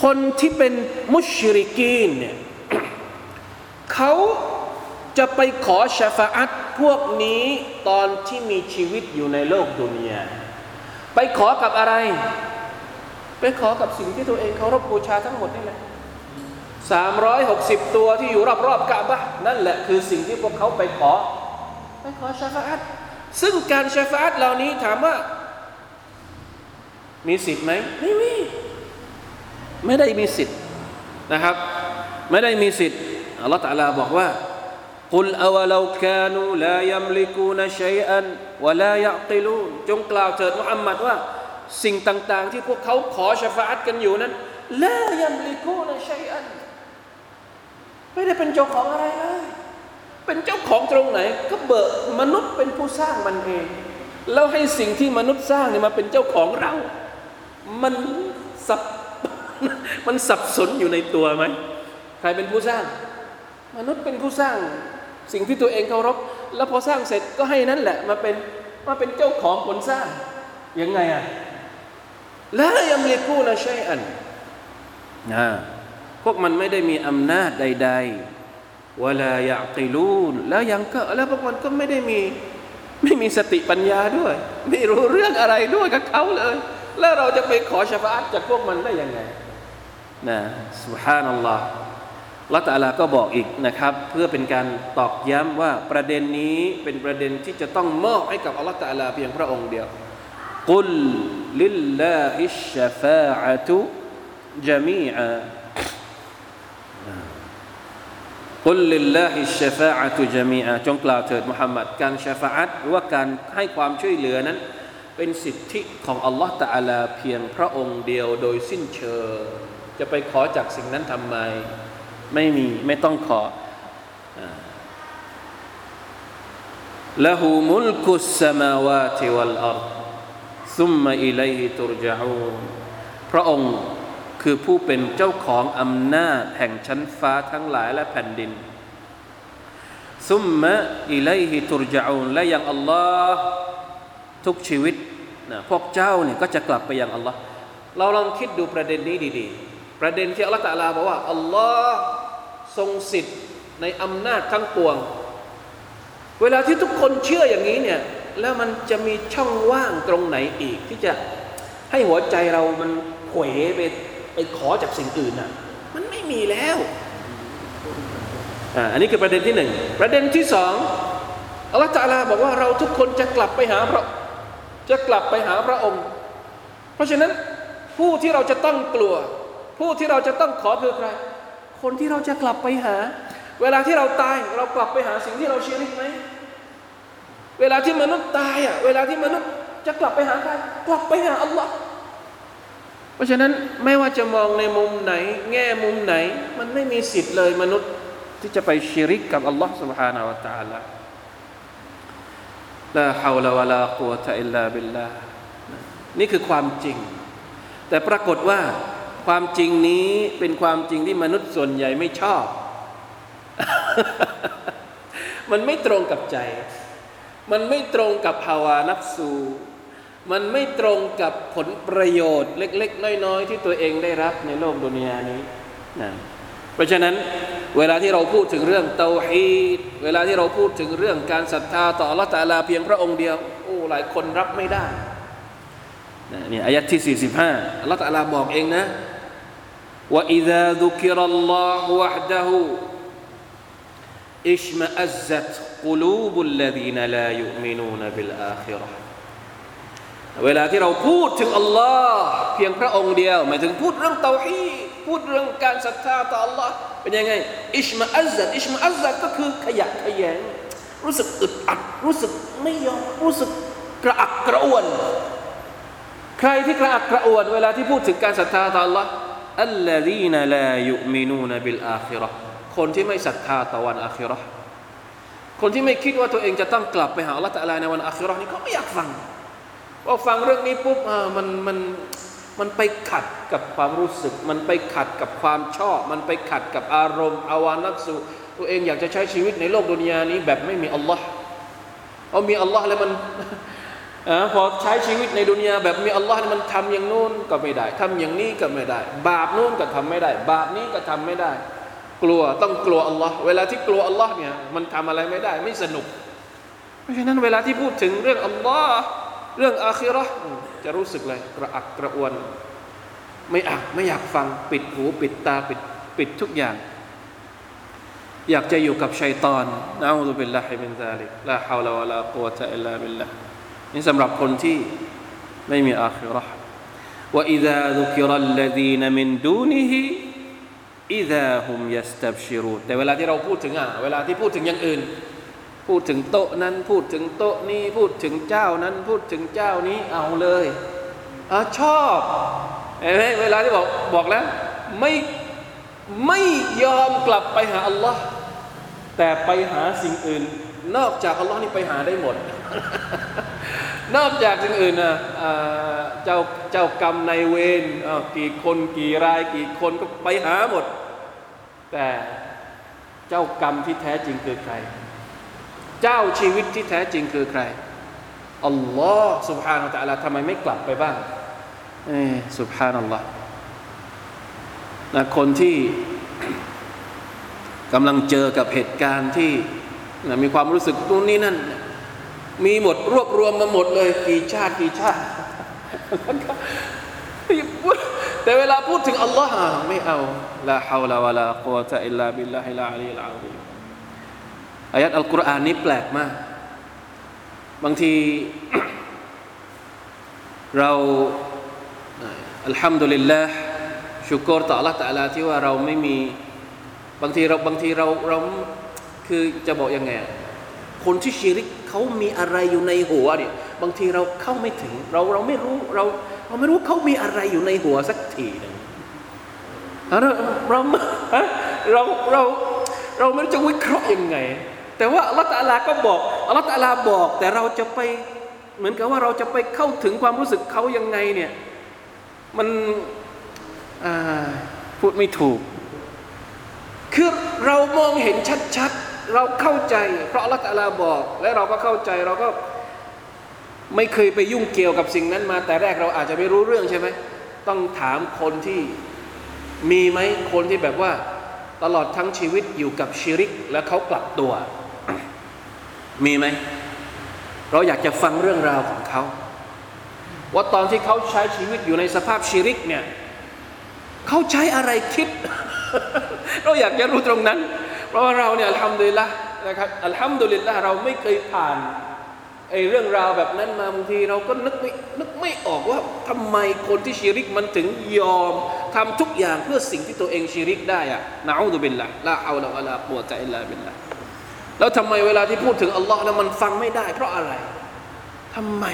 คนที่เป็นมุชริกีนเนี่ยเขาจะไปขอชาฟาอัตพวกนี้ตอนที่มีชีวิตอยู่ในโลกดุนยาไปขอกับอะไร ไปขอกับสิ่งที่ตัวเองเคารพบูชาทั้งหมดนี่แหละสามร้อยหกสิบตัวที่อยู่รอบๆกะบะนั่นแหละคือสิ่งที่พวกเขาไปขอ ไปขอชาฟาอัตซึ่งการชาฟาอัตเหล่านี้ถามว่า มีสิทธิ์ไหมไม่มี ไม่ได้มีสิทธิ์นะครับ ไม่ได้มีสิทธิ์อัลลอฮฺตะลาบอกว่า قل أولو كانوا لا يملكون شيئا ولا يعقلون จงกล่าวเถิดมุฮัมมัดว่า สิ่งต่างๆ ที่พวกเขาขอชาฟาอัตกันอยู่นั้นลายัมลิกูนชัยอันไม่ได้เป็นเจ้าของอะไรเลยเป็นเจ้าของตรงไหน ก็เบิกมนุษย์เป็นผู้สร้างมันเอง แล้วให้สิ่งที่มนุษย์สร้างเนี่ยมาเป็นเจ้าของเรา มันสับมันสับสนอยู่ในตัวไหมใครเป็นผู้สร้าง มนุษย์เป็นผู้สร้าง สิ่งที่ตัวเองเคารพแล้วพอสร้างเสร็จก็ให้นั่นแหละมาเป็นมาเป็นเจ้าของผลสร้างยังไงอะ แล้วยังมีกู้นะใช่อันนะพวกมันไม่ได้มีอำนาจใดๆวลายะกิลูนแล้วยังก็แล้วพวกมันก็ไม่ได้มีไม่มีสติปัญญาด้วย ไม่รู้เรื่องอะไรด้วยกับเขาเลย แล้วเราจะไปขอชฟาตจากพวกมันได้ยังไงนะสุฮานัลลอฮ์ละตัลลาก็บอกอีกนะครับ เพื่อเป็นการตอกย้ำว่าประเด็นนี้เป็นประเด็นที่จะต้องมอบให้กับอัลลอฮฺตะลาเพียงพระองค์เดียว กุลลิลลาฮิชชฟาอะตุจามีอากุลลิลลาฮิชชฟาอะตุจามีอาจงกล่าวเถิดมุฮัมมัดการชฟาอะตหรือว่าการให้ความช่วยเหลือนั้น เป็นสิทธิของอัลลอฮฺตะอาลาเพียงพระองค์เดียวโดยสิ้นเชิงจะไปขอจากสิ่งนั้นทำไม ไม่มีไม่ต้องขอละหูมุลกุสสมาวาติวัลอัร ซุมมาอิไลฮิตุรจาอูนพระองค์คือผู้เป็นเจ้าของอำนาจแห่งชั้นฟ้าทั้งหลายและแผ่นดิน ซุมมะอิไลฮิตุรจาอูนและยังอัลลอฮ์ทุกชีวิตนะพวกเจ้าเนี่ยก็จะกลับไปยังอัลลอฮ์เราลองคิดดูประเด็นนี้ดีๆ ประเด็นที่อัลลอฮ์ตะลาบอกว่าอัลลอฮ์ทรงสิทธิ์ในอำนาจทั้งปวง เวลาที่ทุกคนเชื่ออย่างนี้เนี่ย แล้วมันจะมีช่องว่างตรงไหนอีก ที่จะให้หัวใจเรามันเขวไปไปขอจากสิ่งอื่นน่ะ มันไม่มีแล้วอ่าอันนี้คือประเด็นที่หนึ่งประเด็นที่สองอัลลอฮฺตะลาบอกว่าเราทุกคนจะกลับไปหาพระจะกลับไปหาพระองค์ เพราะฉะนั้นผู้ที่เราจะต้องกลัว ผู้ที่เราจะต้องขอคือใคร คนที่เราจะกลับไปหา เวลาที่เราตายเรากลับไปหาสิ่งที่เราเชื่อริกไหม เวลาที่มนุษย์ตายอ่ะเวลาที่มนุษย์จะกลับไปหาใครกลับไปหาอัลลอฮ์เพราะฉะนั้นไม่ว่าจะมองในมุมไหน แง่มุมไหน มันไม่มีสิทธิ์เลยมนุษย์ที่จะไปชิริกกับอัลลอฮ์ سبحانه และ تعالى ลาฮาวลาวะลากุวะตะอิลลาบิลลานี่คือความจริง แต่ปรากฏว่าความจริงนี้เป็นความจริงที่มนุษย์ส่วนใหญ่ไม่ชอบ มันไม่ตรงกับใจ มันไม่ตรงกับภาวะนับสูมันไม่ตรงกับผลประโยชน์เล็ก ๆ น้อย ๆ ที่ตัวเองได้รับในโลกดุนยานี้นะเพราะฉะนั้นเวลาที่เราพูดถึงเรื่องเตาฮีดเวลาที่เราพูดถึงเรื่องการศรัทธาต่อละตาลาเพียงพระองค์เดียว โอ้หลายคนรับไม่ได้นี่อายัดที่ 45ละตาลาบอกเองนะว่าอิดะดุคิรัลลอฮฺวะฮ์ดะฮู اشمأزت قلوب الذين لا يؤمنون بالآخرة เวลาที่เราพูดถึงอัลลอฮ์เพียงพระองค์เดียวหมายถึงพูดเรื่องเตาฮีพูดเรื่องการศรัทธาต่ออัลลอฮ์เป็นยังไงอิชมาอัซซัดอิชมาอัซซัดก็คือขยะขยง รู้สึกอึดอัด รู้สึกไม่ยอมรู้สึกกระอักกระอ่วน ใครที่กระอักกระอ่วน เวลาที่พูดถึงการศรัทธาต่ออัลลอฮ์อัลลอฮีนลายุมินูนบิลอาคิเราะห์ คนที่ไม่ศรัทธาต่อวันอาคิราะห์คนที่ไม่คิดว่าตัวเองจะต้องกลับไปหาอัลลอฮ์ตะอาลาในวันอาคิราะห์นี่ก็ไม่อยากฟังพอฟังเรื่องนี้ปุ๊บมันมันมันไปขัดกับความรู้สึก มันไปขัดกับความชอบ มันไปขัดกับอารมณ์อาวานัตสุตัวเองอยากจะใช้ชีวิตในโลกดุนยานี้แบบไม่มีอัลลอฮ์เอามีอัลลอฮ์แล้วมันอพอใช้ชีวิตในดุนยาแบบมีอัลลอฮ์มันทำอย่างนู้นก็ไม่ได้ทำอย่างนี้ก็ไม่ได้ บาปนู้นก็ทำไม่ได้ บาปนี้ก็ทำไม่ได้ กลัวต้องกลัวอัลลอฮ์เวลาที่กลัวอัลลอฮ์เนี่ยมันทำอะไรไม่ได้ ไม่สนุก เพราะฉะนั้นเวลาที่พูดถึงเรื่องอัลลอฮ์เรื่องอาคิเราะห์จะรู้สึกเลยกระอักกระอ่วน ไม่อักไม่อยากฟังปิดหูปิดตาปิดปิดทุกอย่าง อยากจะอยู่กับชัยตอนนะอูซุบิลลาฮิมินซาลิกลาฮาวลาวะลากุวะตะอิลลาบิลลานี่สำหรับคนที่ไม่มีอาคิเราะห์ وإذا ذكر الذين من دونه อิดะฮุมยัสตับชิรูแต่เวลาที่เราพูดถึงอะเวลาที่พูดถึงอย่างอื่น พูดถึงโต๊ะนั้นพูดถึงโต๊ะนี้พูดถึงเจ้านั้นพูดถึงเจ้านี้เอาเลยอชอบเห็นไหมเวลาที่บอกบอกแล้วไม่ไม่ยอมกลับไปหาอัลลอฮ์แต่ไปหาสิ่งอื่น นอกจากอัลลอฮ์นี่ไปหาได้หมด นอกจากสิ่งอื่นนะเจ้าเจ้ากรรมในเวรกี่คนกี่รายกี่คนก็ไปหาหมด แต่เจ้ากรรมที่แท้จริงคือใคร เจ้าชีวิตที่แท้จริงคือใครอัลลอฮ์สุบฮานาอัลลอฮ์ทำไมไม่กลับไปบ้างเออสุบฮานัลลอฮ์นะคนที่กำลังเจอกับเหตุการณ์ที่นะมีความรู้สึกตรงนี้นั่น มีหมดรวบรวมมาหมดเลย กี่ชาติกี่ชาติ แต่เวลาพูดถึงอัลลอฮ์ไม่เอาลาฮาวลาวะลากุวะตะอิลลาบิลลาฮิลาอะลีลอาซีอายัดอัลกุรอานนี้แปลกมาก บางที เราอัลฮัมดุลิลลาห์ชุกรต่อ Allah ตะลาที่ว่าเราไม่มี บางทีเราบางทีเราเราคือจะบอกยังไงคนที่ชีริกเขามีอะไรอยู่ในหัวเนี่ยบางทีเราเข้าไม่ถึง เราเราไม่รู้เรา เราไม่รู้เขามีอะไรอยู่ในหัวสักทีหนึงเราเราเราเราเราไม่รู้จะวิเคราะห์ยังไง แต่ว่าอัลลอฮฺตะลาก็บอกอัลลอฮฺตะลาบอก แต่เราจะไปเหมือนกับว่าเราจะไปเข้าถึงความรู้สึกเขายังไงเนี่ยมันพูดไม่ถูก คือเรามองเห็นชัดๆ เราเข้าใจ เพราะอัลลอฮฺตะลาบอก และเราก็เข้าใจเราก็ ไม่เคยไปยุ่งเกี่ยวกับสิ่งนั้นมา แต่แรกเราอาจจะไม่รู้เรื่องใช่ไหมต้องถามคนที่มีไหมคนที่แบบว่า ตลอดทั้งชีวิตอยู่กับชิริก แล้วเขากลับตัว มีไหมเราอยากจะฟังเรื่องราวของเขาว่าตอนที่เขาใช้ชีวิตอยู่ในสภาพชิริกเนี่ยเขาใช้อะไรคิด เราอยากจะรู้ตรงนั้น เพราะว่าเราเนี่ยอัลฮัมดุลิลละนะครับอัลฮัมดุลิลละเราไม่เคยผ่าน ไอ้เรื่องราวแบบนั้นมาบางทีเราก็นึกไม่นึกไม่ออกว่าทำไมคนที่ชีริกมันถึงยอมทำทุกอย่างเพื่อสิ่งที่ตัวเองชีริกได้อะนะอูดุบิลละละอัลลอฮฺละกุวะตะอิลลาบิลละแล้วทำไมเวลาที่พูดถึงอัลลอฮ์แล้วมันฟังไม่ได้ เพราะอะไรทำไม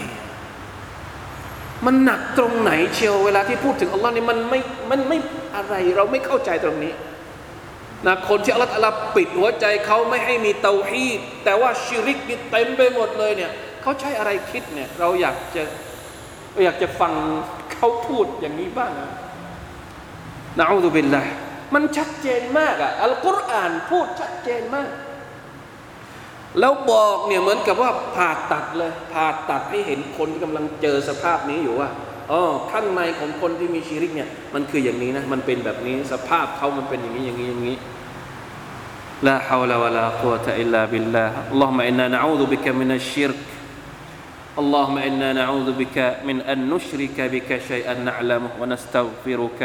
มันหนักตรงไหนเชียวเวลาที่พูดถึงอัลลอฮ์นี่มันไม่มันไม่อะไรเราไม่เข้าใจตรงนี้นะคนที่อัลลอฮฺปิดหัวใจเขาไม่ให้มีเตาฮีดแต่ว่าชิริกนี่เต็มไปหมดเลยเนี่ย เขาใช้อะไรคิดเนี่ยเราอยากจะอยากจะฟังเขาพูดอย่างนี้บ้างนะเอาดูเป็นไรมันชัดเจนมากอะอัลกุรอานพูดชัดเจนมาก แล้วบอกเนี่ยเหมือนกับว่าผ่าตัดเลยผ่าตัดให้เห็นคนที่กำลังเจอสภาพนี้อยู่ว่าอ๋อข้างในของคนที่มีชีริกเนี่ยมันคืออย่างนี้นะมันเป็นแบบนี้สภาพเขามันเป็นอย่างนี้อย่างนี้อย่างนี้ลาฮาวลาวะลากุวะตะอิลลาบิลลาฮ์อัลลอฮุมะอินนานะอูดุบิกะมินัชชิรก اللهم إنا نعوذ بك من أن نشرك بك شيئا نعلمه ونستغفرك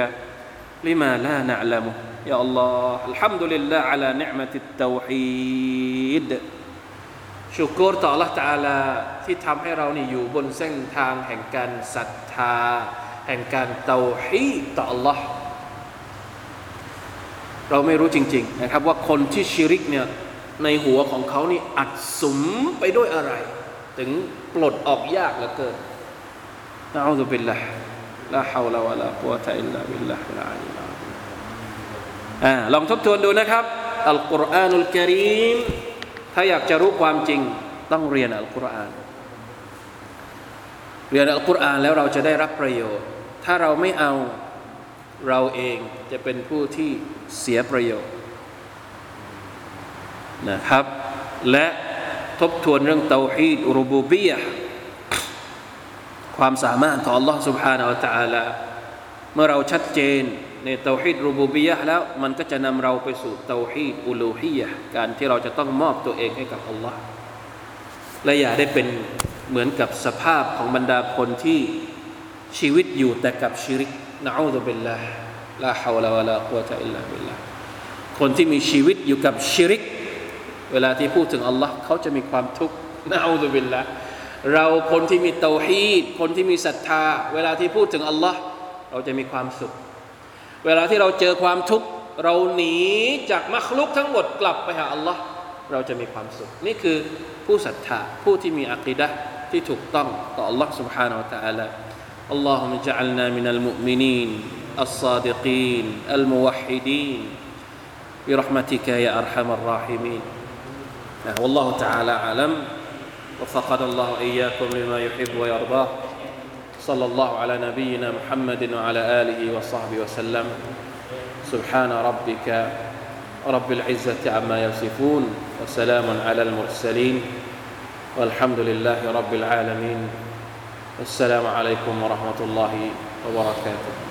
لما لا نعلمه يا الله الحمد لله على نعمة التوحيد ชุกรต่อ Allah Taala ที่ทำให้เรานี่อยู่บนเส้นทางแห่งการศรัทธา แห่งการเตาฮีต่อ Allah เราไม่รู้จริง ๆ นะครับ ว่าคนที่ชิริกเนี่ยในหัวของเขานี่อัดสุมไปด้วยอะไร ถึง ปลดออกยากเหลือเกินนะอูซุบิลละลาฮาวลาวะลากุวะตะอิลลาบิลลาฮิลอาลีลาอ่าลองทบทวนดูนะครับอัลกุรอานุลกิริมถ้าอยากจะรู้ความจริงต้องเรียนอัลกุรอาน เรียนอัลกุรอานแล้วเราจะได้รับประโยชน์ ถ้าเราไม่เอาเราเองจะเป็นผู้ที่เสียประโยชน์นะครับ และ ทบทวนเรื่องเตาฮีดรูบูบียะความสามารถของ Allah سبحانه และ تعالى เมื่อเราชัดเจนในเตาฮีดรูบูบียะแล้วมันก็จะนำเราไปสู่เตาฮีดอุลูฮียะการที่เราจะต้องมอบตัวเองให้กับ Allah และอย่าได้เป็นเหมือนกับสภาพของบรรดาคนที่ชีวิตอยู่แต่กับชิริกนะอูซุบิลลาห์ลาฮาวลาวะลากุวะตะอิลลาบิลลาห์คนที่มีชีวิตอยู่กับชิริก เวลาที่พูดถึงอัลลอฮ์เขาจะมีความทุกข์นะอูซุบิลลาห์เราคนที่มีเตาฮีดคนที่มีศรัทธา เวลาที่พูดถึงอัลลอฮ์เราจะมีความสุข เวลาที่เราเจอความทุกข์เราหนีจากมัคลุกทั้งหมดกลับไปหาอัลลอฮ์เราจะมีความสุข นี่คือผู้ศรัทธาผู้ที่มีอักีดะที่ถูกต้องต่อ Allah سبحانه และ تعالى اللهم اجعلنا من المؤمنين الصادقين الموحدين برحمتك يا ارحم الراحمين والله تعالى أعلم. وفقنا الله اياكم لما يحب ويرضاه. صلى الله على نبينا محمد وعلى آله وصحبه وسلم. سبحان ربك رب العزة عما يصفون وسلام على المرسلين. والحمد لله رب العالمين. السلام عليكم ورحمة الله وبركاته.